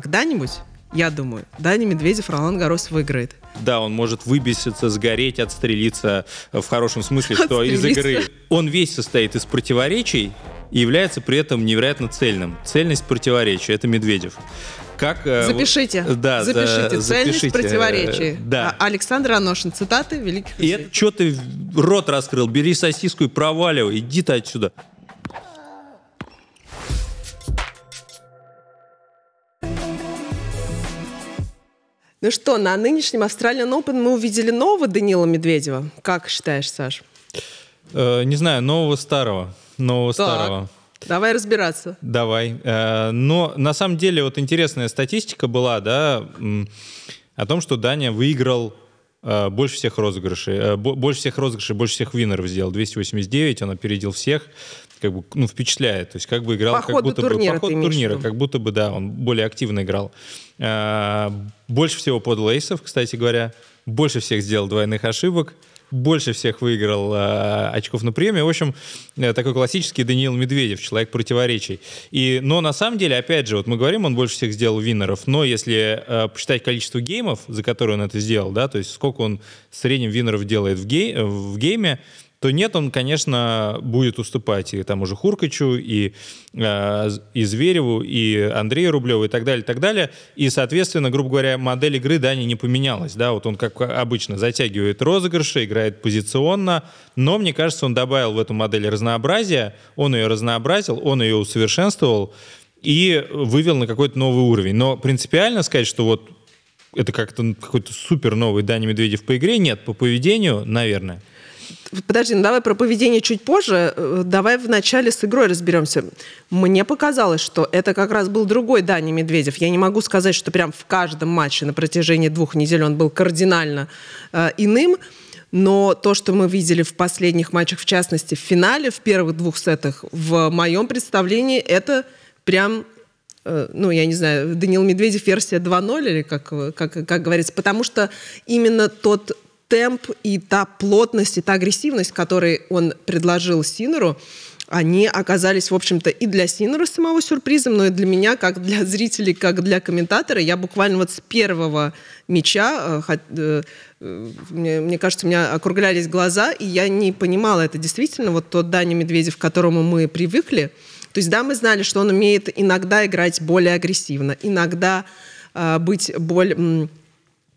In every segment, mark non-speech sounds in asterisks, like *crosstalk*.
когда-нибудь, я думаю, Даня Медведев Ролан Гарос выиграет. Да, он может выбеситься, сгореть, отстрелиться в хорошем смысле, что из игры он весь состоит из противоречий и является при этом невероятно цельным. Цельность противоречия — это Медведев. Как, э, запишите. Да, запишите. За, Цельность запишите. противоречий. Э, да. А, Александр Аношин. Цитаты великих И это что ты рот раскрыл? Бери сосиску и проваливай. Иди ты отсюда. Ну что, на нынешнем Australian Open мы увидели нового Данила Медведева. Как считаешь, Саш? Э, не знаю, нового старого. Нового так. старого. Давай разбираться. Давай. Э, но на самом деле вот интересная статистика была, да, о том, что Даня выиграл э, больше всех розыгрышей, э, больше всех розыгрышей, больше всех виннеров сделал. 289, он опередил всех. Как бы, ну, впечатляет. То есть как бы играл, по как будто турнира, бы... По ходу турнира, как будто бы, да, он более активно играл. Больше всего под лейсов, кстати говоря. Больше всех сделал двойных ошибок больше всех выиграл э, очков на приеме. В общем, э, такой классический Даниил Медведев, человек противоречий. И, но на самом деле, опять же, вот мы говорим, он больше всех сделал виннеров, но если э, посчитать количество геймов, за которые он это сделал, да, то есть сколько он в среднем виннеров делает в, гей, в гейме, то нет, он, конечно, будет уступать и тому же Хуркачу, и, э, и Звереву, и Андрею Рублеву, и так далее, и так далее. И, соответственно, грубо говоря, модель игры Дани не поменялась. Да? Вот он, как обычно, затягивает розыгрыши, играет позиционно, но, мне кажется, он добавил в эту модель разнообразия, он ее разнообразил, он ее усовершенствовал и вывел на какой-то новый уровень. Но принципиально сказать, что вот это как-то какой-то супер новый Дани Медведев по игре, нет, по поведению, наверное. Подожди, ну давай про поведение чуть позже. Э, давай вначале с игрой разберемся. Мне показалось, что это как раз был другой Дани Медведев. Я не могу сказать, что прям в каждом матче на протяжении двух недель он был кардинально э, иным. Но то, что мы видели в последних матчах, в частности в финале, в первых двух сетах, в моем представлении это прям э, ну, я не знаю, Данил Медведев версия 2.0 или как, как, как говорится, потому что именно тот темп и та плотность, и та агрессивность, которую он предложил Синеру, они оказались, в общем-то, и для Синера самого сюрпризом, но и для меня, как для зрителей, как для комментатора. Я буквально вот с первого мяча, э, э, мне, мне кажется, у меня округлялись глаза, и я не понимала, это действительно вот тот Даня Медведев, к которому мы привыкли. То есть, да, мы знали, что он умеет иногда играть более агрессивно, иногда э, быть более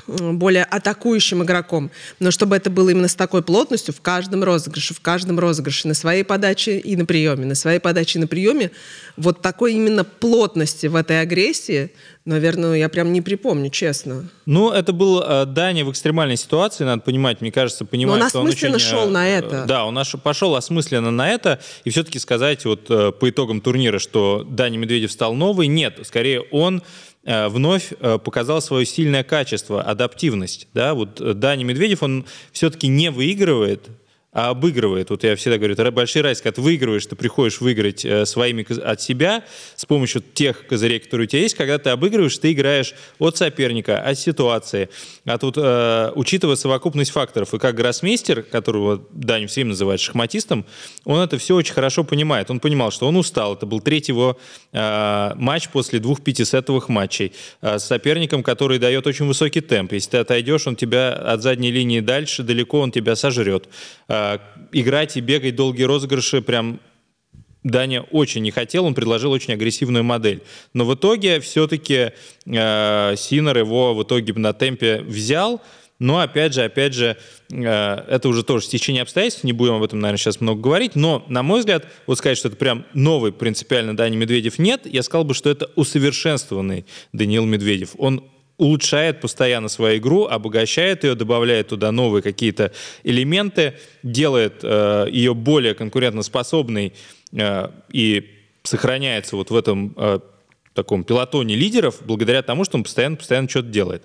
более атакующим игроком. Но чтобы это было именно с такой плотностью в каждом розыгрыше, в каждом розыгрыше, на своей подаче и на приеме, на своей подаче и на приеме, вот такой именно плотности в этой агрессии, наверное, я прям не припомню, честно. Ну, это был э, Даня в экстремальной ситуации, надо понимать, мне кажется, понимать, Но он что он очень... Э, шел на это. Да, он наш, пошел осмысленно на это, и все-таки сказать вот э, по итогам турнира, что Даня Медведев стал новый, нет, скорее он Э, вновь э, показал свое сильное качество, адаптивность. Да? Вот э, Дани Медведев, он все-таки не выигрывает а обыгрывает. Вот я всегда говорю, это большие разницы, когда ты выигрываешь, ты приходишь выиграть э, своими от себя с помощью тех козырей, которые у тебя есть. Когда ты обыгрываешь, ты играешь от соперника, от ситуации. А тут, э, учитывая совокупность факторов, и как гроссмейстер, которого Даня все время называют шахматистом, он это все очень хорошо понимает. Он понимал, что он устал. Это был третий его э, матч после двух пятисетовых матчей э, с соперником, который дает очень высокий темп. Если ты отойдешь, он тебя от задней линии дальше, далеко он тебя сожрет. Э, играть и бегать долгие розыгрыши прям Даня очень не хотел, он предложил очень агрессивную модель. Но в итоге все-таки э, Синер его в итоге на темпе взял. Но опять же, опять же, э, это уже тоже стечение обстоятельств, не будем об этом, наверное, сейчас много говорить. Но, на мой взгляд, вот сказать, что это прям новый принципиально Даня Медведев нет, я сказал бы, что это усовершенствованный Даниил Медведев. Он улучшает постоянно свою игру, обогащает ее, добавляет туда новые какие-то элементы, делает э, ее более конкурентоспособной э, и сохраняется вот в этом э, таком пилотоне лидеров благодаря тому, что он постоянно, постоянно что-то делает.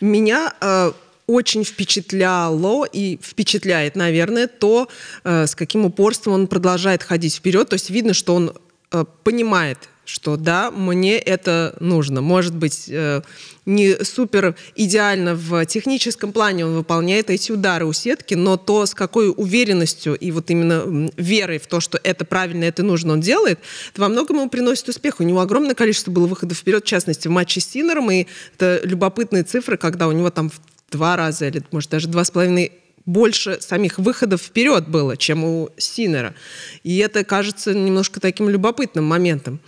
Меня э, очень впечатляло и впечатляет, наверное, то, э, с каким упорством он продолжает ходить вперед. То есть видно, что он э, понимает что да, мне это нужно. Может быть, э, не супер идеально в техническом плане он выполняет эти удары у сетки, но то, с какой уверенностью и вот именно верой в то, что это правильно, это нужно, он делает, это во многом ему приносит успех. У него огромное количество было выходов вперед, в частности, в матче с Синером, и это любопытные цифры, когда у него там в два раза или, может, даже два с половиной больше самих выходов вперед было, чем у Синера. И это кажется немножко таким любопытным моментом.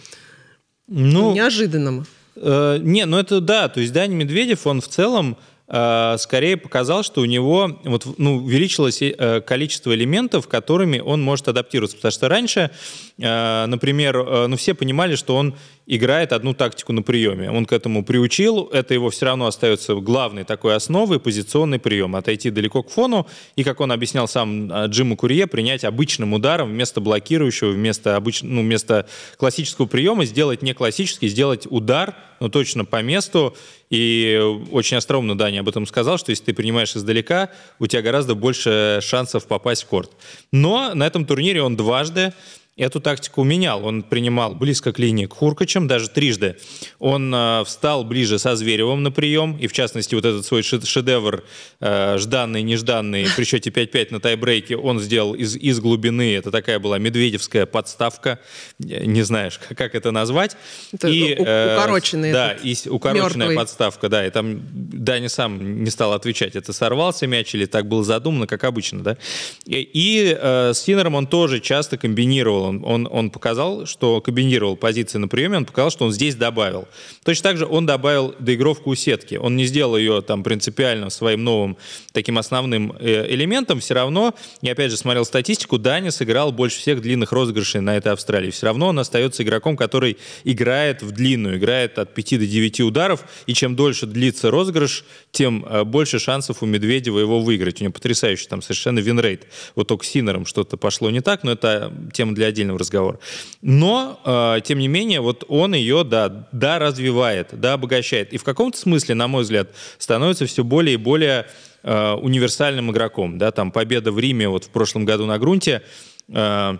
Ну, неожиданным. Э, не, ну это да, то есть Дани Медведев, он в целом скорее показал, что у него вот, ну, увеличилось э, количество элементов, которыми он может адаптироваться. Потому что раньше, э, например, э, ну, все понимали, что он играет одну тактику на приеме. Он к этому приучил, это его все равно остается главной такой основой, позиционный прием. Отойти далеко к фону и, как он объяснял сам Джиму Курье, принять обычным ударом вместо блокирующего, вместо, обыч... ну, вместо классического приема сделать не классический, сделать удар, ну, точно по месту. И очень остроумно Даня об этом сказал, что если ты принимаешь издалека, у тебя гораздо больше шансов попасть в корт. Но на этом турнире он дважды эту тактику менял. Он принимал близко к линии к Хуркачам, даже трижды. Он э, встал ближе со Зверевым на прием, и в частности вот этот свой шедевр, э, жданный, нежданный, при счете 5-5 на тайбрейке, он сделал из, из глубины. Это такая была медведевская подставка, не знаешь, как, как это назвать. Это и, э, укороченный Да, и укороченная мертвый. подставка, да, и там Даня сам не стал отвечать, это сорвался мяч или так было задумано, как обычно, да. И, и э, с Синером он тоже часто комбинировал он, он, он показал, что комбинировал позиции на приеме, он показал, что он здесь добавил. Точно так же он добавил доигровку у сетки. Он не сделал ее там принципиально своим новым таким основным э, элементом. Все равно, я опять же смотрел статистику, Дани сыграл больше всех длинных розыгрышей на этой Австралии. Все равно он остается игроком, который играет в длинную, играет от 5 до 9 ударов, и чем дольше длится розыгрыш, тем э, больше шансов у Медведева его выиграть. У него потрясающий там совершенно winrate. Вот только с Синером что-то пошло не так, но это тема для отдельного разговора. Но, э, тем не менее, вот он ее, да, да, развивает, да, обогащает. И в каком-то смысле, на мой взгляд, становится все более и более э, универсальным игроком. Да, там победа в Риме вот в прошлом году на грунте. Э,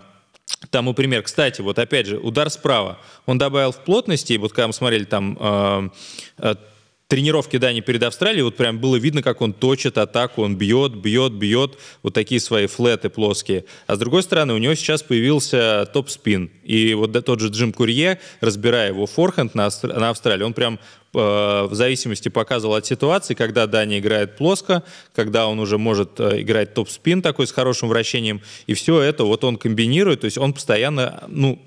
Тому пример. Кстати, вот опять же, удар справа. Он добавил в плотности, вот когда мы смотрели там э, э тренировки Дани перед Австралией, вот прям было видно, как он точит атаку, он бьет, бьет, бьет, вот такие свои флеты плоские. А с другой стороны, у него сейчас появился топ-спин. И вот тот же Джим Курье, разбирая его форхенд на, Австралии, он прям э, в зависимости показывал от ситуации, когда Дани играет плоско, когда он уже может э, играть топ-спин такой с хорошим вращением, и все это вот он комбинирует, то есть он постоянно, ну,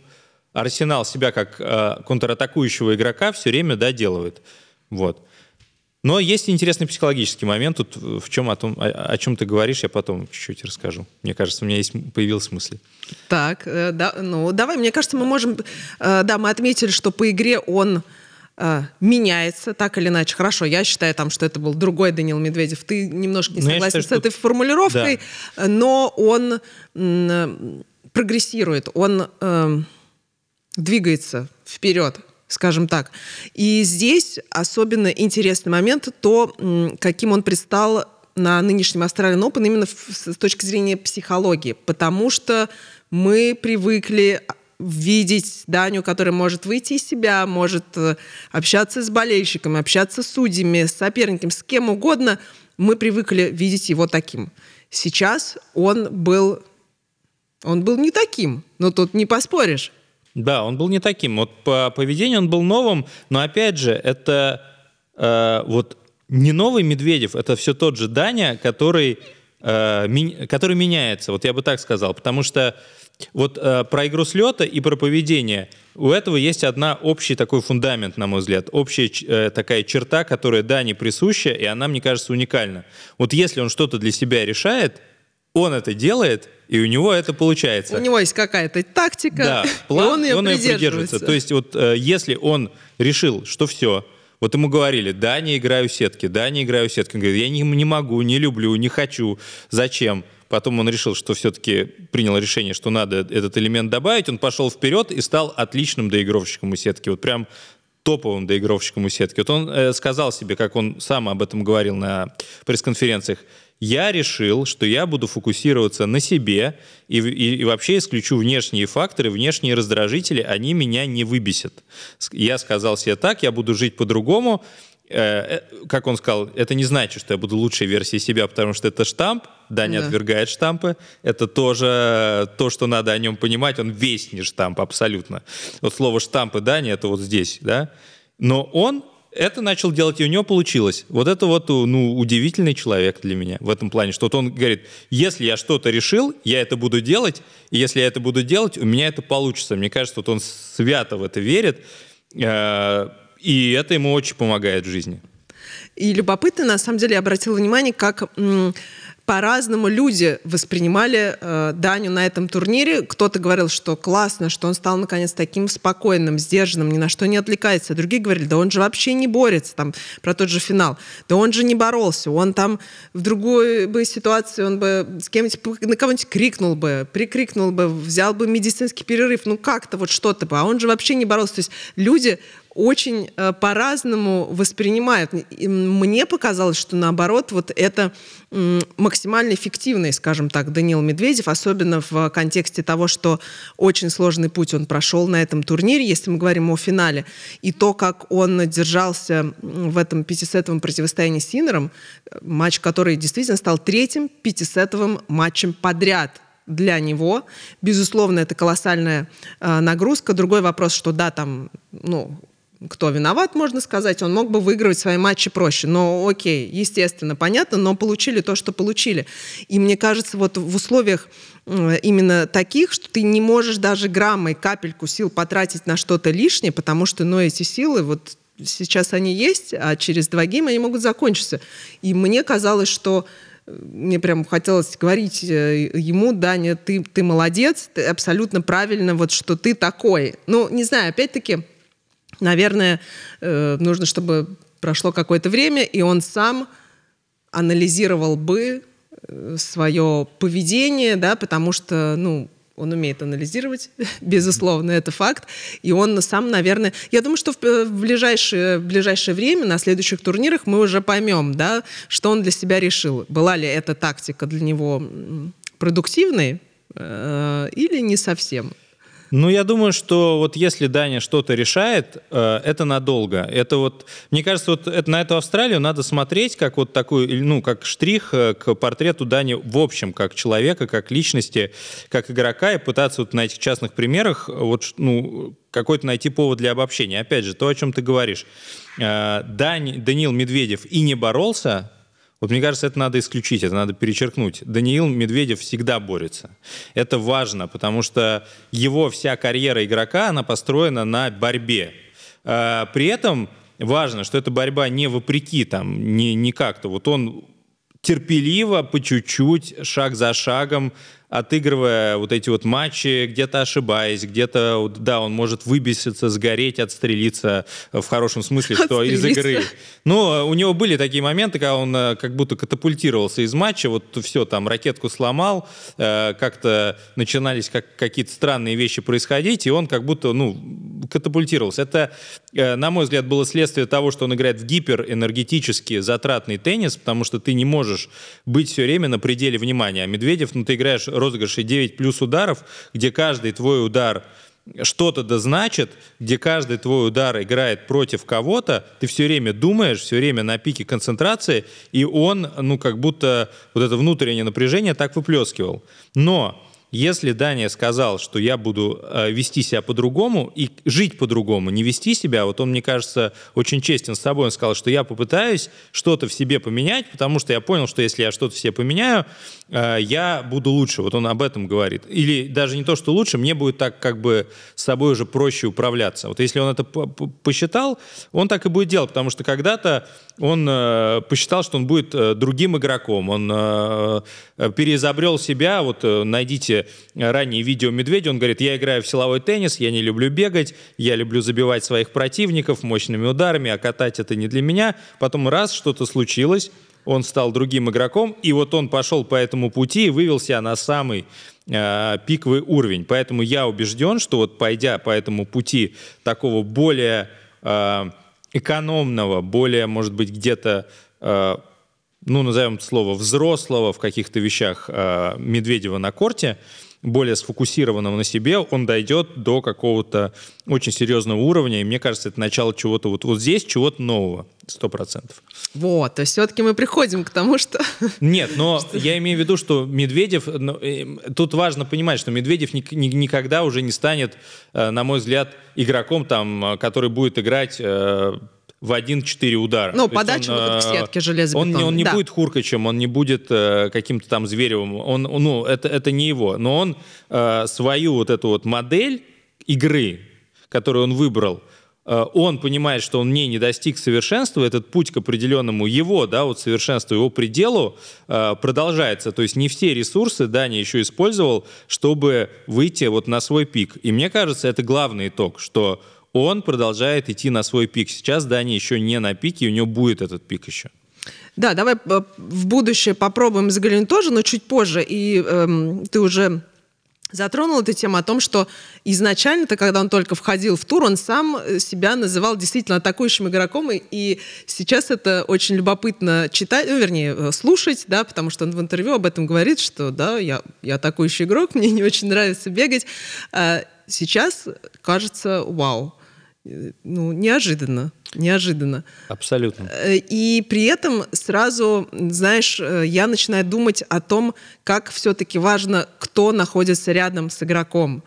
арсенал себя как э, контратакующего игрока все время доделывает. Вот. Но есть интересный психологический момент тут, в чем о том, о, о чем ты говоришь, я потом чуть-чуть расскажу. Мне кажется, у меня есть появилась мысль. Так, э, да, ну давай, мне кажется, мы можем, э, да, мы отметили, что по игре он э, меняется так или иначе. Хорошо, я считаю там, что это был другой Данил Медведев. Ты немножко не но ну, согласен считаю, с этой формулировкой, да. но он м, прогрессирует, он э, двигается вперед скажем так. И здесь особенно интересный момент то, каким он предстал на нынешнем Australian Open именно с точки зрения психологии, потому что мы привыкли видеть Даню, который может выйти из себя, может э, общаться с болельщиками, общаться с судьями, с соперниками, с кем угодно. Мы привыкли видеть его таким. Сейчас он был, он был не таким, но тут не поспоришь. Да, он был не таким. Вот по поведению он был новым, но опять же, это э, вот не новый Медведев, это все тот же Даня, который, э, ми, который меняется, вот я бы так сказал, потому что вот э, про игру с лета и про поведение у этого есть одна общий такой фундамент, на мой взгляд, общая э, такая черта, которая Дане присуща, и она, мне кажется, уникальна. Вот если он что-то для себя решает, он это делает, и у него это получается. У него есть какая-то тактика, да, план, и он ее, он ее придерживается. То есть вот э, если он решил, что все, вот ему говорили, да, не играю в сетки, да, не играю в сетки. Он говорит, я не, не могу, не люблю, не хочу. Зачем? Потом он решил, что все-таки принял решение, что надо этот элемент добавить. Он пошел вперед и стал отличным доигровщиком у сетки. Вот прям топовым доигровщиком у сетки. Вот он э, сказал себе, как он сам об этом говорил на пресс-конференциях, я решил, что я буду фокусироваться на себе и, и, и вообще исключу внешние факторы, внешние раздражители, они меня не выбесят. Я сказал себе так, я буду жить по-другому, Э, э, как он сказал, это не значит, что я буду лучшей версией себя, потому что это штамп, Даня да. отвергает штампы, это тоже то, что надо о нем понимать, он весь не штамп абсолютно. Вот слово штампы Дани, это вот здесь, да, но он это начал делать, и у него получилось. Вот это вот ну, удивительный человек для меня в этом плане, что вот он говорит, если я что-то решил, я это буду делать, и если я это буду делать, у меня это получится. Мне кажется, вот он свято в это верит, э, и это ему очень помогает в жизни. И любопытно, на самом деле, я обратила внимание, как по-разному люди воспринимали э, Даню на этом турнире. Кто-то говорил, что классно, что он стал наконец таким спокойным, сдержанным, ни на что не отвлекается. Другие говорили, да он же вообще не борется, там, про тот же финал. Да он же не боролся, он там в другой бы ситуации, он бы с кем-нибудь, на кого-нибудь крикнул бы, прикрикнул бы, взял бы медицинский перерыв, ну как-то вот что-то бы. А он же вообще не боролся. То есть люди очень э, по-разному воспринимают. И мне показалось, что наоборот, вот это э, максимально эффективный, скажем так, Даниил Медведев, особенно в контексте того, что очень сложный путь он прошел на этом турнире, если мы говорим о финале, и то, как он держался в этом пятисетовом противостоянии с Синером, матч, который действительно стал третьим пятисетовым матчем подряд для него. Безусловно, это колоссальная э, нагрузка. Другой вопрос, что да, там, ну, кто виноват, можно сказать, он мог бы выигрывать свои матчи проще. Но окей, естественно, понятно, но получили то, что получили. И мне кажется, вот в условиях именно таких, что ты не можешь даже граммой, капельку сил потратить на что-то лишнее, потому что, ну, эти силы, вот сейчас они есть, а через два гейма они могут закончиться. И мне казалось, что э, мне прям хотелось говорить э, ему, Даня, ты, ты молодец, ты абсолютно правильно, вот что ты такой. Ну, не знаю, опять-таки, наверное, э, нужно, чтобы прошло какое-то время, и он сам анализировал бы э, свое поведение, да, потому что, ну, он умеет анализировать, *laughs* безусловно, это факт. И он сам, наверное... Я думаю, что в, э, ближайшее, в ближайшее время, на следующих турнирах, мы уже поймем, да, что он для себя решил. Была ли эта тактика для него продуктивной э, или не совсем. Ну, я думаю, что вот если Даня что-то решает, э, это надолго. Это вот, мне кажется, вот это, на эту Австралию надо смотреть как вот такой, ну, как штрих э, к портрету Дани в общем, как человека, как личности, как игрока, и пытаться вот на этих частных примерах вот, ну, какой-то найти повод для обобщения. Опять же, то, о чем ты говоришь. Э, Дань, Даниил Медведев и не боролся, вот мне кажется, это надо исключить, это надо перечеркнуть. Даниил Медведев всегда борется. Это важно, потому что его вся карьера игрока, она построена на борьбе. А, при этом важно, что эта борьба не вопреки, там, не, не как-то. Вот он терпеливо, по чуть-чуть, шаг за шагом отыгрывая вот эти вот матчи, где-то ошибаясь, где-то, да, он может выбеситься, сгореть, отстрелиться в хорошем смысле, что из игры. Но у него были такие моменты, когда он э, как будто катапультировался из матча, вот все, там, ракетку сломал, э, как-то начинались как, какие-то странные вещи происходить, и он как будто, ну, катапультировался. Это, э, на мой взгляд, было следствие того, что он играет в гиперэнергетически затратный теннис, потому что ты не можешь быть все время на пределе внимания. А Медведев, ну, ты играешь розыгрыше 9 плюс ударов, где каждый твой удар что-то да значит, где каждый твой удар играет против кого-то, ты все время думаешь, все время на пике концентрации, и он, ну, как будто вот это внутреннее напряжение так выплескивал. Но если Дания сказал, что я буду э, вести себя по-другому и жить по-другому, не вести себя, вот он, мне кажется, очень честен с собой, он сказал, что я попытаюсь что-то в себе поменять, потому что я понял, что если я что-то в себе поменяю, я буду лучше. Вот он об этом говорит. Или даже не то, что лучше, мне будет так как бы с собой уже проще управляться. Вот если он это посчитал, он так и будет делать, потому что когда-то он э, посчитал, что он будет э, другим игроком. Он э, переизобрел себя. Вот э, найдите ранние видео Медведя. Он говорит, я играю в силовой теннис, я не люблю бегать, я люблю забивать своих противников мощными ударами, а катать это не для меня. Потом раз что-то случилось, он стал другим игроком, и вот он пошел по этому пути и вывел себя на самый э, пиковый уровень. Поэтому я убежден, что вот пойдя по этому пути такого более э, экономного, более, может быть, где-то, э, ну, назовем это слово, взрослого в каких-то вещах э, Медведева на корте, более сфокусированного на себе, он дойдет до какого-то очень серьезного уровня. И мне кажется, это начало чего-то вот, вот здесь, чего-то нового, сто процентов. Вот, то есть все-таки мы приходим к тому, что... *laughs* Нет, но я имею в виду, что Медведев... Ну, тут важно понимать, что Медведев ни, ни, никогда уже не станет, э, на мой взгляд, игроком, там, который будет играть э, в 1-4 удара. Ну, подача он, вот к сетке железобетонной. Он, он не да. будет Хуркачем, он не будет э, каким-то там Зверевым. Он, ну, это, это не его. Но он э, свою вот эту вот модель игры, которую он выбрал, э, он понимает, что он не, не достиг совершенства, этот путь к определенному его, да, вот совершенству, его пределу э, продолжается. То есть не все ресурсы Дани еще использовал, чтобы выйти вот на свой пик. И мне кажется, это главный итог, что он продолжает идти на свой пик. Сейчас Дани еще не на пике, у него будет этот пик еще. Да, давай э, в будущее попробуем заглянуть тоже, но чуть позже. И эм, ты уже затронул эту тему о том, что изначально-то, когда он только входил в тур, он сам себя называл действительно атакующим игроком, и сейчас это очень любопытно читать, ну, вернее, э, слушать, да, потому что он в интервью об этом говорит, что, да, я, я атакующий игрок, *laughs* мне не очень нравится бегать. А сейчас кажется, вау, ну, неожиданно. Неожиданно. Абсолютно. Э, и при этом сразу, знаешь, э, я начинаю думать о том, как все-таки важно, кто находится рядом с игроком.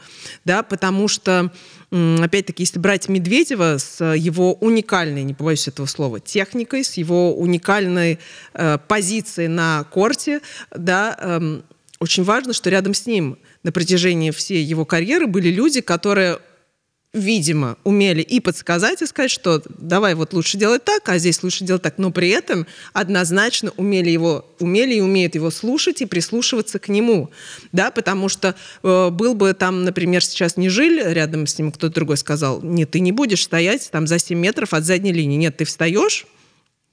Да, потому что, опять-таки, если брать Медведева с его уникальной, не побоюсь этого слова, техникой, с его уникальной э, позицией на корте, да, э, очень важно, что рядом с ним на протяжении всей его карьеры были люди, которые видимо, умели и подсказать, и сказать, что давай вот лучше делать так, а здесь лучше делать так, но при этом однозначно умели его, умели и умеют его слушать и прислушиваться к нему, да, потому что э, был бы там, например, сейчас не жиль, рядом с ним кто-то другой сказал, нет, ты не будешь стоять там за 7 метров от задней линии, нет, ты встаешь,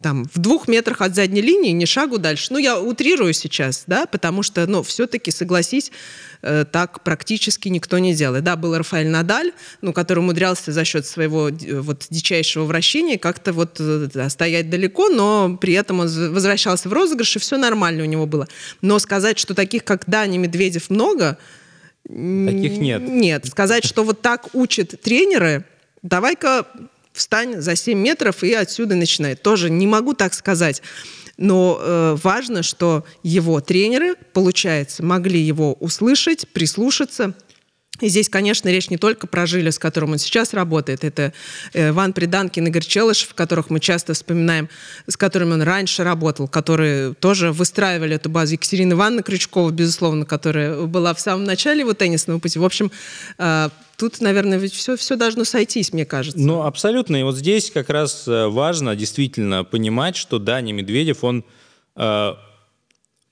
там, в двух метрах от задней линии, ни шагу дальше. Ну, я утрирую сейчас, да, потому что, ну, все-таки, согласись, э, так практически никто не делает. Да, был Рафаэль Надаль, ну, который умудрялся за счет своего вот дичайшего вращения как-то вот э, да, стоять далеко, но при этом он возвращался в розыгрыш, и все нормально у него было. Но сказать, что таких, как Дани Медведев, много... Таких нет. Нет. Сказать, что вот так учат тренеры, давай-ка встань за 7 метров и отсюда начинай. Тоже не могу так сказать. Но э, важно, что его тренеры, получается, могли его услышать, прислушаться. И здесь, конечно, речь не только про Жиля, с которым он сейчас работает. Это э, Ван Приданкин, Игорь Челышев, которых мы часто вспоминаем, с которыми он раньше работал, которые тоже выстраивали эту базу. Екатерина Ивановна Крючкова, безусловно, которая была в самом начале его теннисного пути. В общем, э, тут, наверное, ведь все, все должно сойтись, мне кажется. Ну, абсолютно. И вот здесь как раз э, важно действительно понимать, что Даня Медведев, он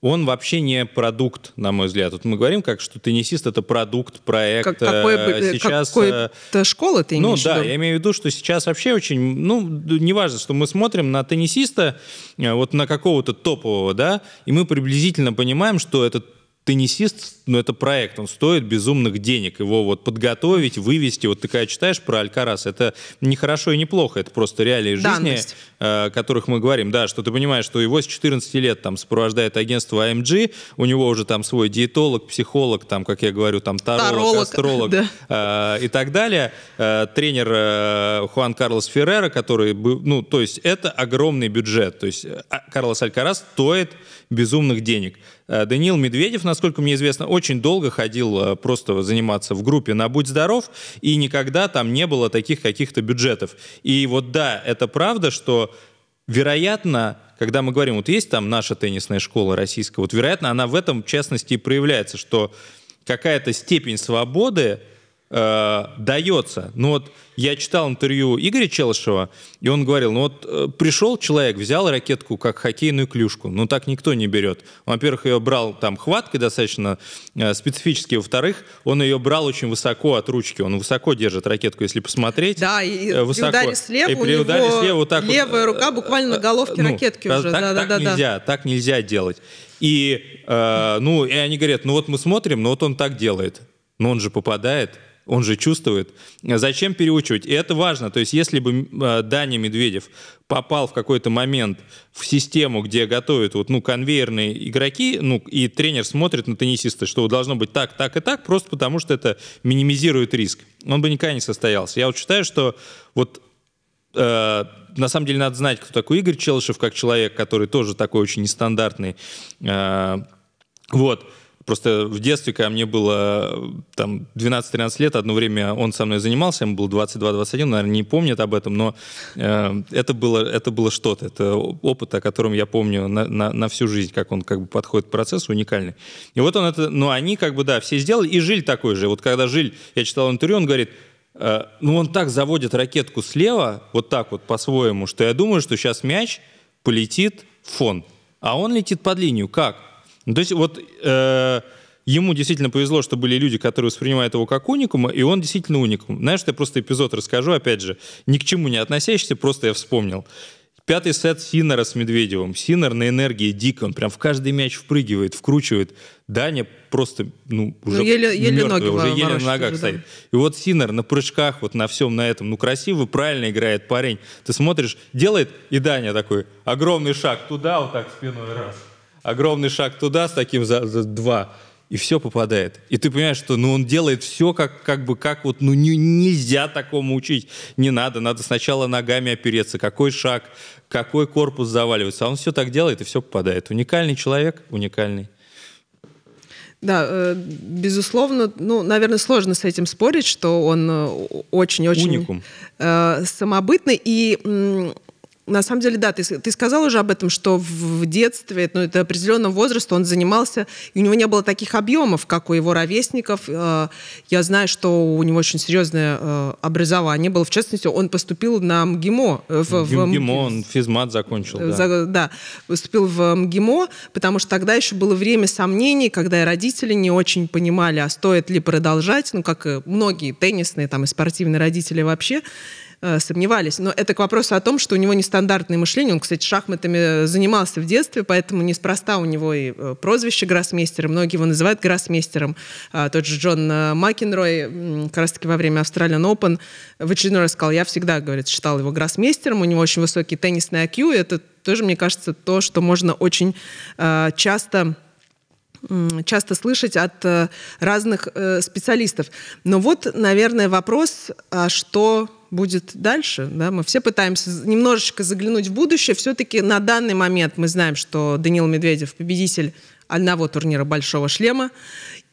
он вообще не продукт, на мой взгляд. Вот мы говорим, как что теннисист это продукт, проект. Как, какой, э, сейчас, какой-то школы ты Ну да, я имею в виду, что сейчас вообще очень, ну, неважно, что мы смотрим на теннисиста, э, вот на какого-то топового, да, и мы приблизительно понимаем, что этот теннисист, ну, это проект, он стоит безумных денег. Его вот подготовить, вывести. Вот ты когда читаешь про Алькарас, это не хорошо и не плохо, это просто реалии жизни, э, о которых мы говорим. Да, что ты понимаешь, что его с 14 лет там сопровождает агентство AMG, у него уже там свой диетолог, психолог, там, как я говорю, там таролог, таролог астролог да. э, и так далее. Э, тренер э, Хуан Карлос Феррера, который, ну, то есть это огромный бюджет. То есть э, Карлос Алькарас стоит безумных денег. Э, Даниил Медведев, насколько мне известно, очень долго ходил э, просто заниматься в группе на «Будь здоров», и никогда там не было таких каких-то бюджетов. И вот да, это правда, что вероятно, когда мы говорим, вот есть там наша теннисная школа российская, вот вероятно, она в этом, в частности, и проявляется, что какая-то степень свободы э, дается. Ну вот я читал интервью Игоря Челышева, и он говорил, ну вот э, пришел человек, взял ракетку как хоккейную клюшку, ну так никто не берет. Во-первых, ее брал там хваткой достаточно э, специфически, во-вторых, он ее брал очень высоко от ручки, он высоко держит ракетку, если посмотреть. Да, и э, высоко. при ударе слева и при у ударе него слева вот так левая вот, рука буквально на головке ну, ракетки уже. Так, да, так да, нельзя, да. так нельзя делать. И, э, ну, и они говорят, ну вот мы смотрим, ну вот он так делает, но он же попадает он же чувствует. Зачем переучивать? И это важно. То есть если бы э, Даня Медведев попал в какой-то момент в систему, где готовят вот, ну, конвейерные игроки, ну, и тренер смотрит на теннисиста, что должно быть так, так и так, просто потому что это минимизирует риск. Он бы никогда не состоялся. Я вот считаю, что вот э, на самом деле надо знать, кто такой Игорь Челышев, как человек, который тоже такой очень нестандартный. Э, вот. Просто в детстве, когда мне было там 12-13 лет, одно время он со мной занимался, ему было 22-21, наверное, не помнит об этом, но э, это было, это было что-то. Это опыт, о котором я помню на, на, на всю жизнь, как он как бы подходит к процессу, уникальный. И вот он это, ну, они как бы, да, все сделали, и Жиль такой же. Вот когда Жиль, я читал интервью, он говорит, э, ну, он так заводит ракетку слева, вот так вот по-своему, что я думаю, что сейчас мяч полетит в фон. А он летит под линию. Как? Ну, то есть вот э, ему действительно повезло, что были люди, которые воспринимают его как уникума, и он действительно уникум. Знаешь, я просто эпизод расскажу, опять же, ни к чему не относящийся, просто я вспомнил. Пятый сет Синера с Медведевым. Синер на энергии дико, он прям в каждый мяч впрыгивает, вкручивает. Даня просто, ну, уже ну, еле, еле мертвый, ноги уже еле на ногах уже, стоит. Да. И вот Синер на прыжках, вот на всем на этом, ну, красиво, правильно играет парень. Ты смотришь, делает, и Даня такой, огромный шаг туда, вот так спиной раз огромный шаг туда с таким за, за два, и все попадает. И ты понимаешь, что ну, он делает все как, как бы, как вот, ну не, нельзя такому учить. Не надо, надо сначала ногами опереться, какой шаг, какой корпус заваливается. А он все так делает, и все попадает. Уникальный человек, уникальный. Да, э, безусловно, ну, наверное, сложно с этим спорить, что он э, очень-очень э, самобытный. И на самом деле, да, ты, ты сказал уже об этом, что в детстве, ну, это определенного возраста он занимался, и у него не было таких объемов, как у его ровесников. Э, я знаю, что у него очень серьезное э, образование было. В частности, он поступил на МГИМО. Э, в, в МГИМО, он физмат закончил, да. За, да, поступил в МГИМО, потому что тогда еще было время сомнений, когда и родители не очень понимали, а стоит ли продолжать, ну, как и многие теннисные там, и спортивные родители вообще. Э, сомневались. Но это к вопросу о том, что у него нестандартное мышление. Он, кстати, шахматами занимался в детстве, поэтому неспроста у него и э, прозвище гроссмейстера. Многие его называют гроссмейстером. А, тот же Джон э, Макенрой, как раз-таки во время Australian Open, в очередной раз сказал, я всегда, говорит, считал его гроссмейстером, у него очень высокий теннисный IQ, и это тоже, мне кажется, то, что можно очень часто часто слышать от разных специалистов. Но вот, наверное, вопрос, а что будет дальше. Да? Мы все пытаемся немножечко заглянуть в будущее. Все-таки на данный момент мы знаем, что Данил Медведев победитель одного турнира «Большого шлема».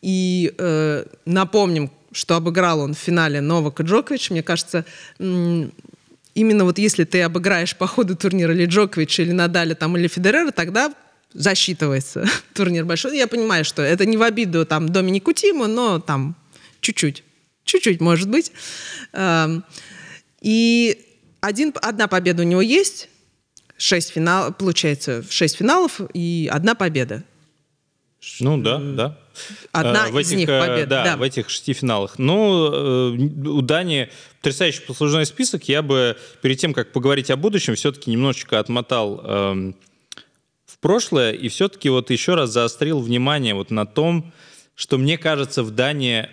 И э, напомним, что обыграл он в финале Новака Джокович. Мне кажется, именно вот если ты обыграешь по ходу турнира или Джоковича, или Надаля, там, или Федерера, тогда засчитывается *laughs* турнир большой. Я понимаю, что это не в обиду там Доминику Тиму, но там чуть-чуть. Чуть-чуть, может быть. И один, одна победа у него есть, шесть финал, получается, шесть финалов и одна победа. Ну да, да. Одна в из этих, них э, побед. Да, да, в этих шести финалах. Ну, у Дании потрясающий послужной список. Я бы перед тем, как поговорить о будущем, все-таки немножечко отмотал эм, в прошлое и все-таки вот еще раз заострил внимание вот на том, что мне кажется, в Дании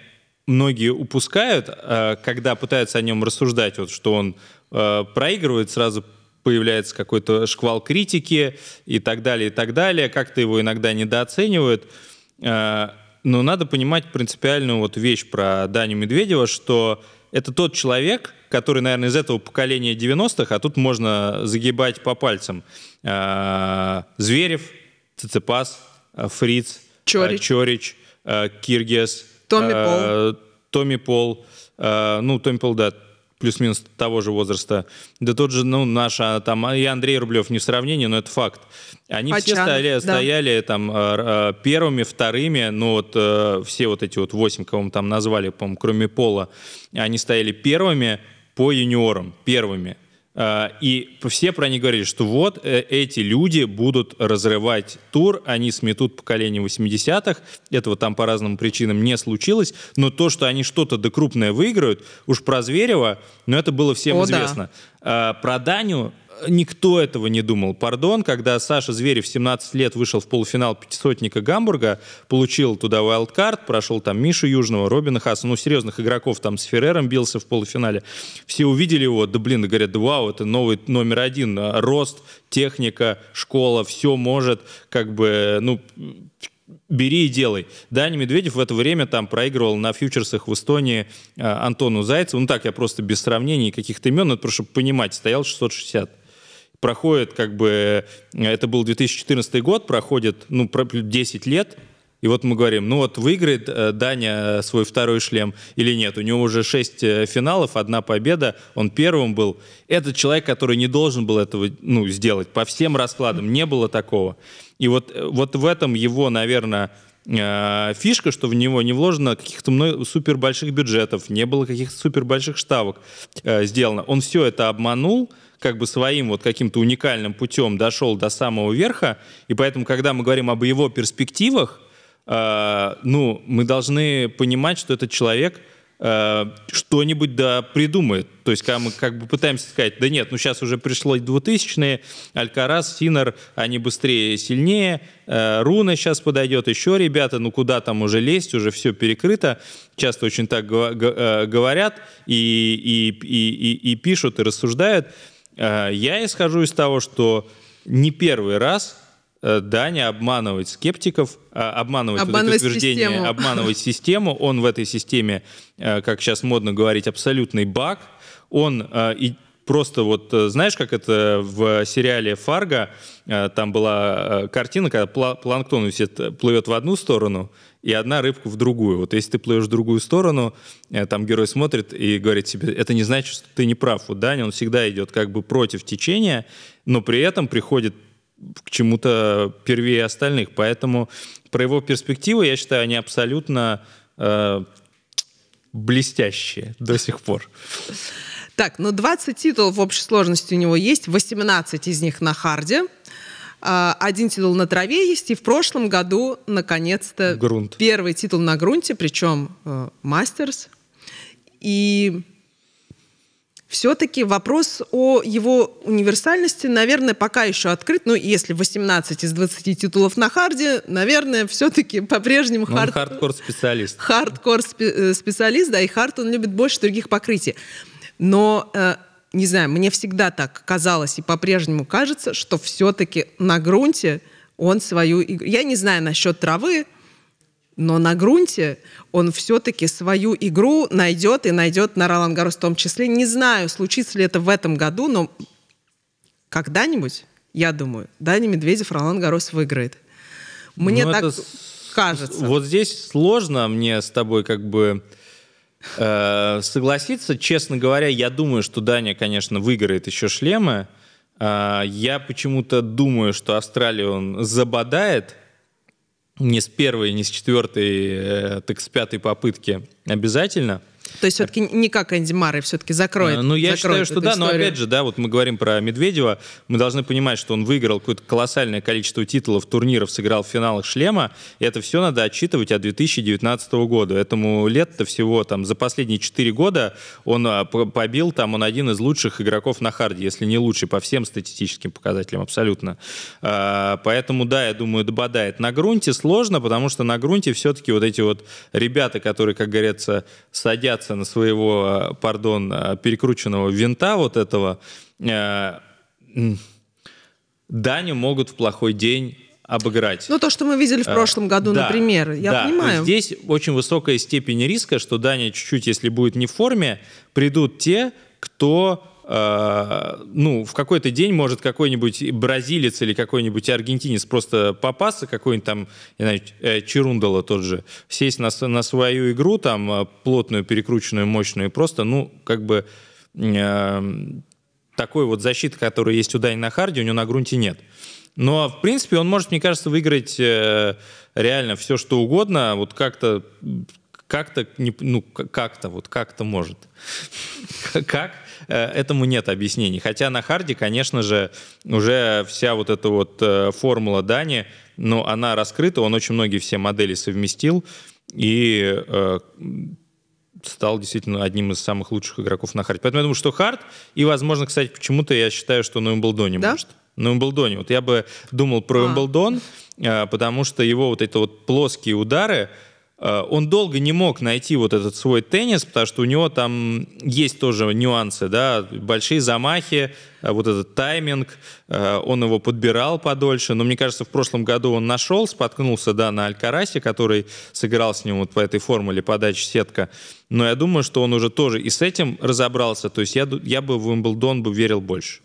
многие упускают, э, когда пытаются о нем рассуждать, вот, что он э, проигрывает, сразу появляется какой-то шквал критики и так далее, и так далее. Как-то его иногда недооценивают. Э, но надо понимать принципиальную вот вещь про Даню Медведева, что это тот человек, который, наверное, из этого поколения 90-х, а тут можно загибать по пальцам. Зверев, Цицепас, Фриц, Чорич, Чорич Киргиз, Томми Пол. Э, Томми Пол. Э, ну, Томми Пол, да, плюс-минус того же возраста. Да тот же, ну, наша, там, и Андрей Рублев не в сравнении, но это факт. Они Почан, все стояли, да. стояли там э, первыми, вторыми, ну вот все вот эти вот восемь, кого мы там назвали, по кроме Пола, они стояли первыми по юниорам, первыми. А, и все про них говорили, что вот э, эти люди будут разрывать тур, они сметут поколение 80-х, этого там по разным причинам не случилось, но то, что они что-то да крупное выиграют, уж про Зверева, но это было всем О, известно. Да. Про Даню никто этого не думал. Пардон, когда Саша Зверев в 17 лет вышел в полуфинал пятисотника Гамбурга, получил туда вайлдкарт, прошел там Мишу Южного, Робина Хаса, ну, серьезных игроков, там с Феррером бился в полуфинале. Все увидели его, да блин, говорят, вау, это новый номер один, рост, техника, школа, все может, как бы, ну, бери и делай. Даня Медведев в это время там проигрывал на фьючерсах в Эстонии э, Антону Зайцеву. Ну так, я просто без сравнений каких-то имен, это просто чтобы понимать, стоял 660. Проходит как бы, это был 2014 год, проходит, ну, 10 лет, и вот мы говорим, ну вот выиграет э, Даня свой второй шлем или нет. У него уже шесть э, финалов, одна победа, он первым был. Этот человек, который не должен был этого ну, сделать. По всем раскладам не было такого. И вот, э, вот в этом его, наверное, фишка, что в него не вложено каких-то супер больших бюджетов, не было каких-то супер больших ставок сделано. Он все это обманул, как бы своим вот каким-то уникальным путем дошел до самого верха, и поэтому, когда мы говорим об его перспективах, э, ну, мы должны понимать, что этот человек э, что-нибудь да придумает. То есть, когда мы как бы пытаемся сказать, да нет, ну сейчас уже пришло 2000-е, Алькарас, Синер, они быстрее, сильнее, э, Руна сейчас подойдет, еще ребята, ну куда там уже лезть, уже все перекрыто. Часто очень так э, говорят и, и, и, и, и пишут, и рассуждают. Э, я исхожу из того, что не первый раз Э, Даня обманывает скептиков, а, обманывает, обманывать вот утверждение, систему. обманывать систему. Он в этой системе, э, как сейчас модно говорить, абсолютный баг. Он просто вот, знаешь, как это в сериале «Фарго», там была картина, когда планктон плывет в одну сторону, и одна рыбка в другую. Вот если ты плывешь в другую сторону, там герой смотрит и говорит себе, это не значит, что ты не прав. Вот Даня, он всегда идет как бы против течения, но при этом приходит к чему-то первее остальных. Поэтому про его перспективы, я считаю, они абсолютно э, блестящие до сих пор. Так, ну 20 титулов в общей сложности у него есть, 18 из них на харде. А, один титул на траве есть, и в прошлом году, наконец-то, Грунт. первый титул на грунте, причем э, Masters. И все-таки вопрос о его универсальности, наверное, пока еще открыт. Ну, если 18 из 20 титулов на харде, наверное, все-таки по-прежнему ну, хард... hard court-специалист. Hard court-специалист, э, да, и хард он любит больше других покрытий. Но, э, не знаю, мне всегда так казалось и по-прежнему кажется, что все-таки на грунте он свою игру... Я не знаю насчет травы, но на грунте он все-таки свою игру найдет и найдет на Ролан Гарос в том числе. Не знаю, случится ли это в этом году, но когда-нибудь, я думаю, Дани Медведев Ролан Гарос выиграет. Мне ну, так это... кажется. Вот здесь сложно мне с тобой как бы согласиться. Честно говоря, я думаю, что Даня, конечно, выиграет еще шлемы. Э, я почему-то думаю, что Австралию он забодает не с первой, не с четвертой, э, так с пятой попытки обязательно – то есть все-таки не как Энди Маррей все-таки закроет. Ну, я считаю, что да, историю. но опять же, да, вот мы говорим про Медведева, мы должны понимать, что он выиграл какое-то колоссальное количество титулов, турниров, сыграл в финалах шлема, и это все надо отчитывать от 2019 года. Этому лет-то всего там за последние 4 года он а, побил, там он один из лучших игроков на харде, если не лучший по всем статистическим показателям, абсолютно. А, поэтому, да, я думаю, дободает. На грунте сложно, потому что на грунте все-таки вот эти вот ребята, которые, как говорится, садятся опираться на своего, э, пардон, э, перекрученного винта вот этого, э, Даню могут в плохой день обыграть. Ну, то, что мы видели в прошлом году, да, например, я да. понимаю. Здесь очень высокая степень риска, что Даня чуть-чуть, если будет не в форме, придут те, кто ну, в какой-то день может какой-нибудь бразилец или какой-нибудь аргентинец просто попасться, какой-нибудь там, я знаю, э, Черундала тот же, сесть на, на свою игру, там, э, плотную, перекрученную, мощную, и просто, ну, как бы э, такой вот защиты, которая есть у Дани на харде, у него на грунте нет. Но, в принципе, он может, мне кажется, выиграть э, реально все, что угодно, вот как-то как-то, ну, как-то, вот как-то может. *laughs* Как? Э, этому нет объяснений. Хотя на харде, конечно же, уже вся вот эта вот э, формула Дани, ну, она раскрыта, он очень многие все модели совместил, и э, стал действительно одним из самых лучших игроков на харде. Поэтому я думаю, что хард, и, возможно, кстати, почему-то я считаю, что на Уимблдоне да? может. На Уимблдоне. Вот я бы думал про а. Уимблдон, потому что его вот эти вот плоские удары, он долго не мог найти вот этот свой теннис, потому что у него там есть тоже нюансы, да, большие замахи, а, вот этот тайминг, а, он его подбирал подольше, но мне кажется, в прошлом году он нашел, споткнулся, да, на Алькарасе, который сыграл с ним вот по этой формуле подачи сетка, но я думаю, что он уже тоже и с этим разобрался, то есть я, я бы в Уимблдон бы верил больше.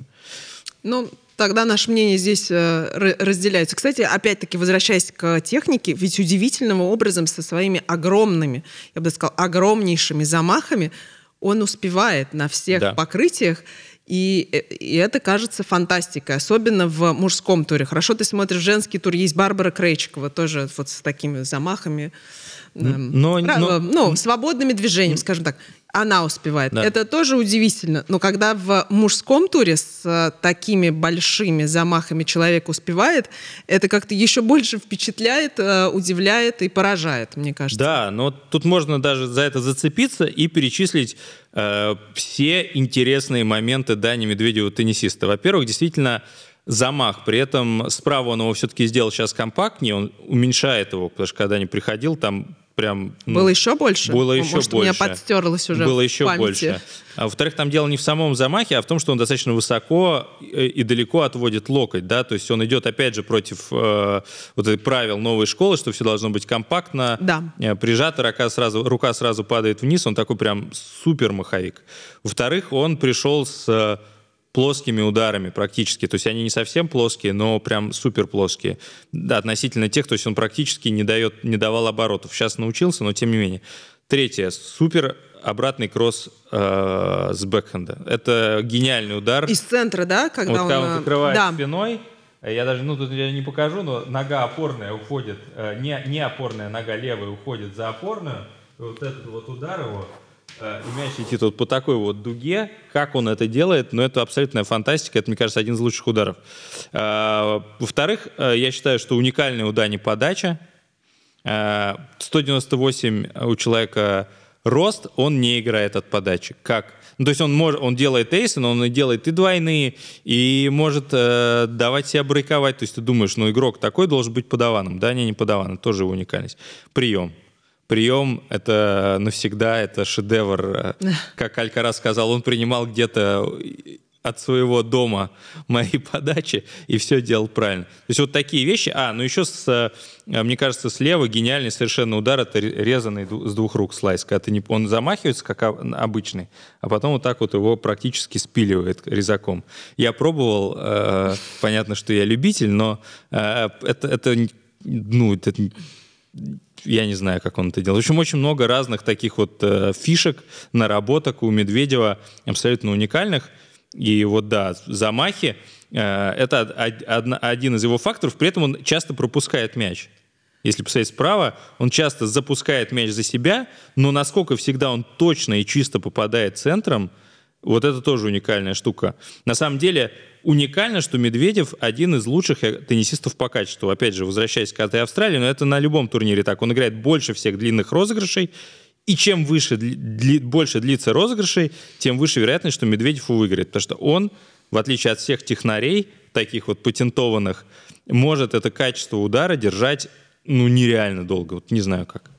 Ну, Тогда наше мнение здесь э, разделяется. Кстати, опять-таки, возвращаясь к технике, ведь удивительным образом со своими огромными, я бы сказал, огромнейшими замахами он успевает на всех да. покрытиях. И, э, и это кажется фантастикой, особенно в мужском туре. Хорошо ты смотришь женский тур, есть Барбара Крейчикова, тоже вот с такими замахами, но, но, ну, свободными движениями, скажем так она успевает. Да. Это тоже удивительно. Но когда в мужском туре с э, такими большими замахами человек успевает, это как-то еще больше впечатляет, э, удивляет и поражает, мне кажется. Да, но тут можно даже за это зацепиться и перечислить э, все интересные моменты Дани Медведева теннисиста. Во-первых, действительно замах. При этом справа он его все-таки сделал сейчас компактнее, он уменьшает его, потому что когда не приходил, там прям... Ну, было еще больше? Было еще Может, больше. у меня подстерлось уже Было еще памяти. больше. А, во-вторых, там дело не в самом замахе, а в том, что он достаточно высоко и далеко отводит локоть, да, то есть он идет, опять же, против э, вот этих правил новой школы, что все должно быть компактно, да. Э, прижато, рука сразу, рука сразу падает вниз, он такой прям супер маховик. Во-вторых, он пришел с плоскими ударами практически. То есть они не совсем плоские, но прям супер плоские. Да, относительно тех, то есть он практически не, дает, не давал оборотов. Сейчас научился, но тем не менее. Третье. Супер обратный кросс э, с бэкхенда. Это гениальный удар. Из центра, да? Когда вот он, когда он э, закрывает да. спиной, я даже, ну, тут я не покажу, но нога опорная уходит, э, не, не опорная нога левая уходит за опорную. вот этот вот удар его, и мяч летит вот по такой вот дуге. Как он это делает? Ну, это абсолютная фантастика. Это, мне кажется, один из лучших ударов. Э, во-вторых, э, я считаю, что уникальный у Дани подача. 198 у человека рост, он не играет от подачи. Как? Ну, то есть он, может, он делает эйсы, но он и делает и двойные, и может э, давать себя брейковать. То есть ты думаешь, ну, игрок такой должен быть подаваном. Да, не, не подаваном, тоже уникальность. Прием прием — это навсегда, это шедевр. Как Алькарас сказал, он принимал где-то от своего дома мои подачи и все делал правильно. То есть вот такие вещи. А, ну еще, с, мне кажется, слева гениальный совершенно удар, это резанный с двух рук слайс. Когда ты не, он замахивается, как обычный, а потом вот так вот его практически спиливает резаком. Я пробовал, э, понятно, что я любитель, но э, это, это, ну, это я не знаю, как он это делал. В общем, очень много разных таких вот э, фишек, наработок у Медведева абсолютно уникальных. И вот да, замахи э, это од, один из его факторов. При этом он часто пропускает мяч. Если посмотреть справа, он часто запускает мяч за себя, но насколько всегда он точно и чисто попадает центром – вот это тоже уникальная штука. На самом деле уникально, что Медведев один из лучших э, теннисистов по качеству. Опять же, возвращаясь к этой Австралии, но это на любом турнире так. Он играет больше всех длинных розыгрышей, и чем выше, дли, больше длится розыгрышей, тем выше вероятность, что Медведев выиграет. Потому что он, в отличие от всех технарей, таких вот патентованных, может это качество удара держать ну, нереально долго. Вот не знаю как.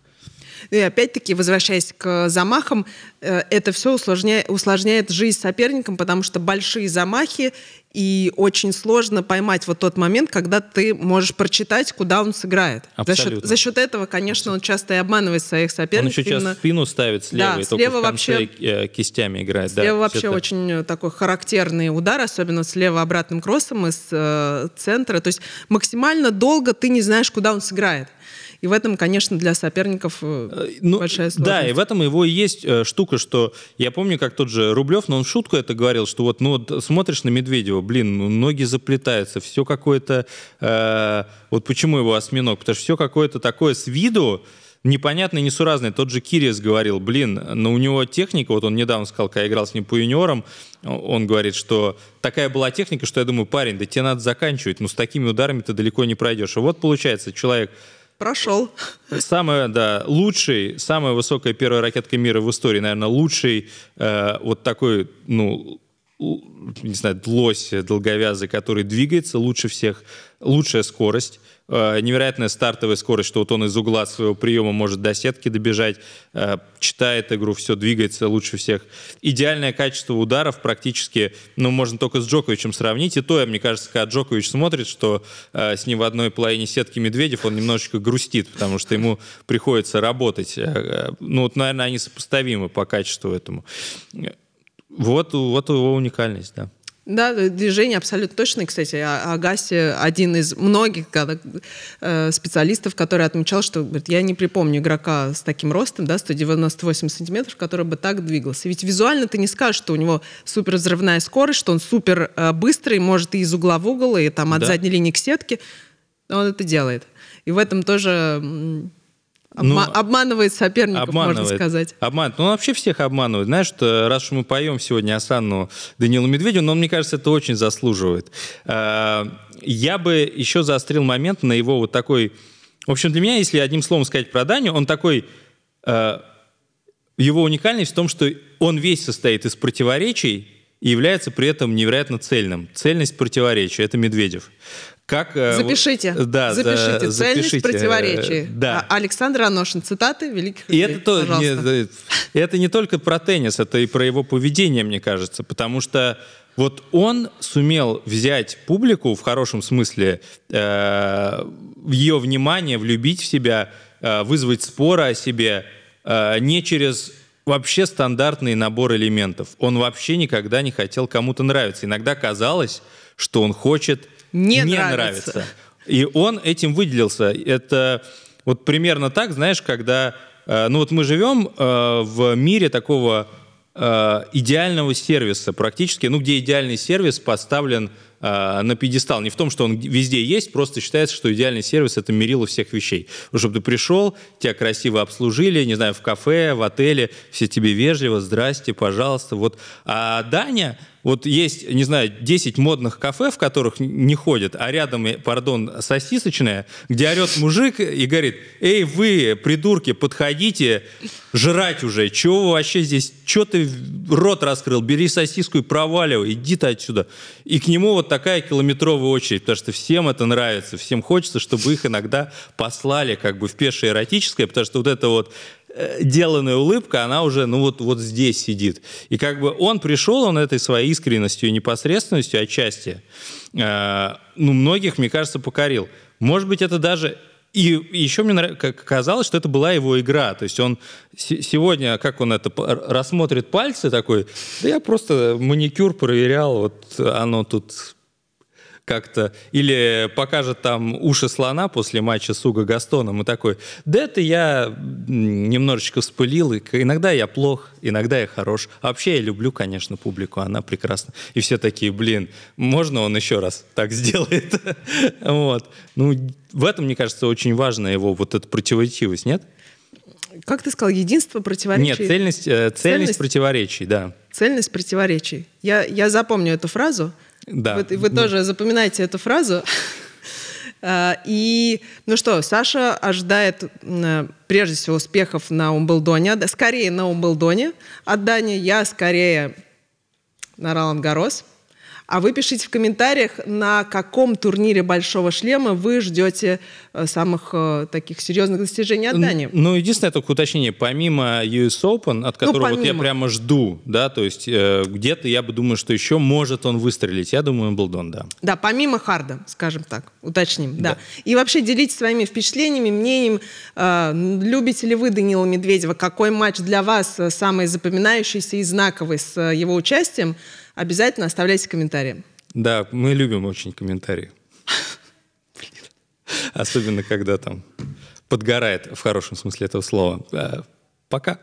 И опять-таки, возвращаясь к замахам, э, это все усложняет, усложняет жизнь соперникам, потому что большие замахи, и очень сложно поймать вот тот момент, когда ты можешь прочитать, куда он сыграет. За счет, за счет этого, конечно, он часто и обманывает своих соперников. Он еще часто спину ставит слева, да, и слева только в конце вообще, э, кистями играет. Слева да, вообще очень такой характерный удар, особенно слева обратным кроссом из э, центра. То есть максимально долго ты не знаешь, куда он сыграет. И в этом, конечно, для соперников э, э, ну, большая сложность. Да, и в этом его и есть э, штука, что я помню, как тот же Рублев, но он в шутку это говорил, что вот, ну, вот смотришь на Медведева, блин, ну, ноги заплетаются, все какое-то... Э, вот почему его осьминог? Потому что все какое-то такое с виду, непонятный, несуразный. Тот же Кириес говорил, блин, но ну, у него техника, вот он недавно сказал, когда играл с ним по юниорам, он говорит, что такая была техника, что я думаю, парень, да тебе надо заканчивать, ну с такими ударами ты далеко не пройдешь. И вот получается, человек Прошел. Самая, да, лучший, самая высокая первая ракетка мира в истории, наверное, лучший э, вот такой, ну, не знаю, лось долговязый, который двигается лучше всех, лучшая скорость, э, невероятная стартовая скорость, что вот он из угла своего приема может до сетки добежать, э, читает игру, все двигается лучше всех. Идеальное качество ударов практически, ну, можно только с Джоковичем сравнить, и то, мне кажется, когда Джокович смотрит, что э, с ним в одной половине сетки Медведев, он немножечко грустит, потому что ему приходится работать. Ну, вот, наверное, они сопоставимы по качеству этому. Вот, вот его уникальность, да. Да, движение абсолютно точно. Кстати, а, Агаси один из многих когда, э, специалистов, который отмечал, что говорит, я не припомню игрока с таким ростом, да, 198 сантиметров, который бы так двигался. Ведь визуально ты не скажешь, что у него супер взрывная скорость, что он супер э, быстрый, может и из угла в угол, и там от да. задней линии к сетке. Но он это делает. И в этом тоже Обма- ну, обманывает соперников, обманывает, можно сказать. Обманывает. Ну, он вообще всех обманывает. Знаешь, что раз уж мы поем сегодня Асанну Данилу Медведю, но мне кажется, это очень заслуживает. А, я бы еще заострил момент на его вот такой... В общем, для меня, если одним словом сказать про Даню, он такой... А, его уникальность в том, что он весь состоит из противоречий, и является при этом невероятно цельным. Цельность противоречия – это Медведев. Как, э, запишите. Да, запишите. Да, Цельность запишите. противоречий. Да. А, Александр Аношин. Цитаты великих и людей. Это, то, не, это не только про теннис, это и про его поведение, мне кажется. Потому что вот он сумел взять публику в хорошем смысле, э, ее внимание, влюбить в себя, э, вызвать споры о себе э, не через вообще стандартный набор элементов. Он вообще никогда не хотел кому-то нравиться. Иногда казалось, что он хочет не, не нравится. нравится. И он этим выделился. Это вот примерно так, знаешь, когда... Э, ну вот мы живем э, в мире такого э, идеального сервиса практически, ну где идеальный сервис поставлен на пьедестал. Не в том, что он везде есть, просто считается, что идеальный сервис — это мерило всех вещей. Чтобы ты пришел, тебя красиво обслужили, не знаю, в кафе, в отеле, все тебе вежливо, здрасте, пожалуйста. Вот. А Даня вот есть, не знаю, 10 модных кафе, в которых не ходят, а рядом, пардон, сосисочная, где орет мужик и говорит, эй, вы, придурки, подходите, жрать уже, чего вы вообще здесь, что ты рот раскрыл, бери сосиску и проваливай, иди ты отсюда. И к нему вот такая километровая очередь, потому что всем это нравится, всем хочется, чтобы их иногда послали как бы в пешее эротическое, потому что вот это вот Э, деланная улыбка, она уже, ну вот, вот здесь сидит. И как бы он пришел, он этой своей искренностью и непосредственностью отчасти, э, ну, многих, мне кажется, покорил. Может быть, это даже и еще мне казалось, что это была его игра. То есть он сегодня, как он это рассмотрит пальцы такой, да я просто маникюр проверял, вот оно тут как-то, или покажет там уши слона после матча с Уго Гастоном и такой, да это я немножечко вспылил, и иногда я плох, иногда я хорош. А вообще я люблю, конечно, публику, она прекрасна. И все такие, блин, можно он еще раз так сделает? *laughs* вот. Ну, в этом, мне кажется, очень важно его вот эта противоречивость, нет? Как ты сказал, единство противоречий? Нет, цельность, э, цельность, цельность противоречий, да. Цельность противоречий. Я, я запомню эту фразу. Да. Вы, вы тоже запоминайте эту фразу. *laughs* А, и, ну что, Саша ожидает прежде всего успехов на Умблдоне, скорее на Умблдоне от Дани, я скорее на Ролан Гарос. А вы пишите в комментариях, на каком турнире Большого Шлема вы ждете э, самых э, таких серьезных достижений от Дани. Ну, единственное только уточнение, помимо US Open, от ну, которого ну, вот я прямо жду, да, то есть э, где-то я бы думаю, что еще может он выстрелить. Я думаю, Блдон, да. Да, помимо Харда, скажем так, уточним, да. да. И вообще делитесь своими впечатлениями, мнением. Э, любите ли вы Данила Медведева? Какой матч для вас э, самый запоминающийся и знаковый с его участием? Обязательно оставляйте комментарии. Да, мы любим очень комментарии. Особенно, когда там подгорает, в хорошем смысле этого слова. Э, пока.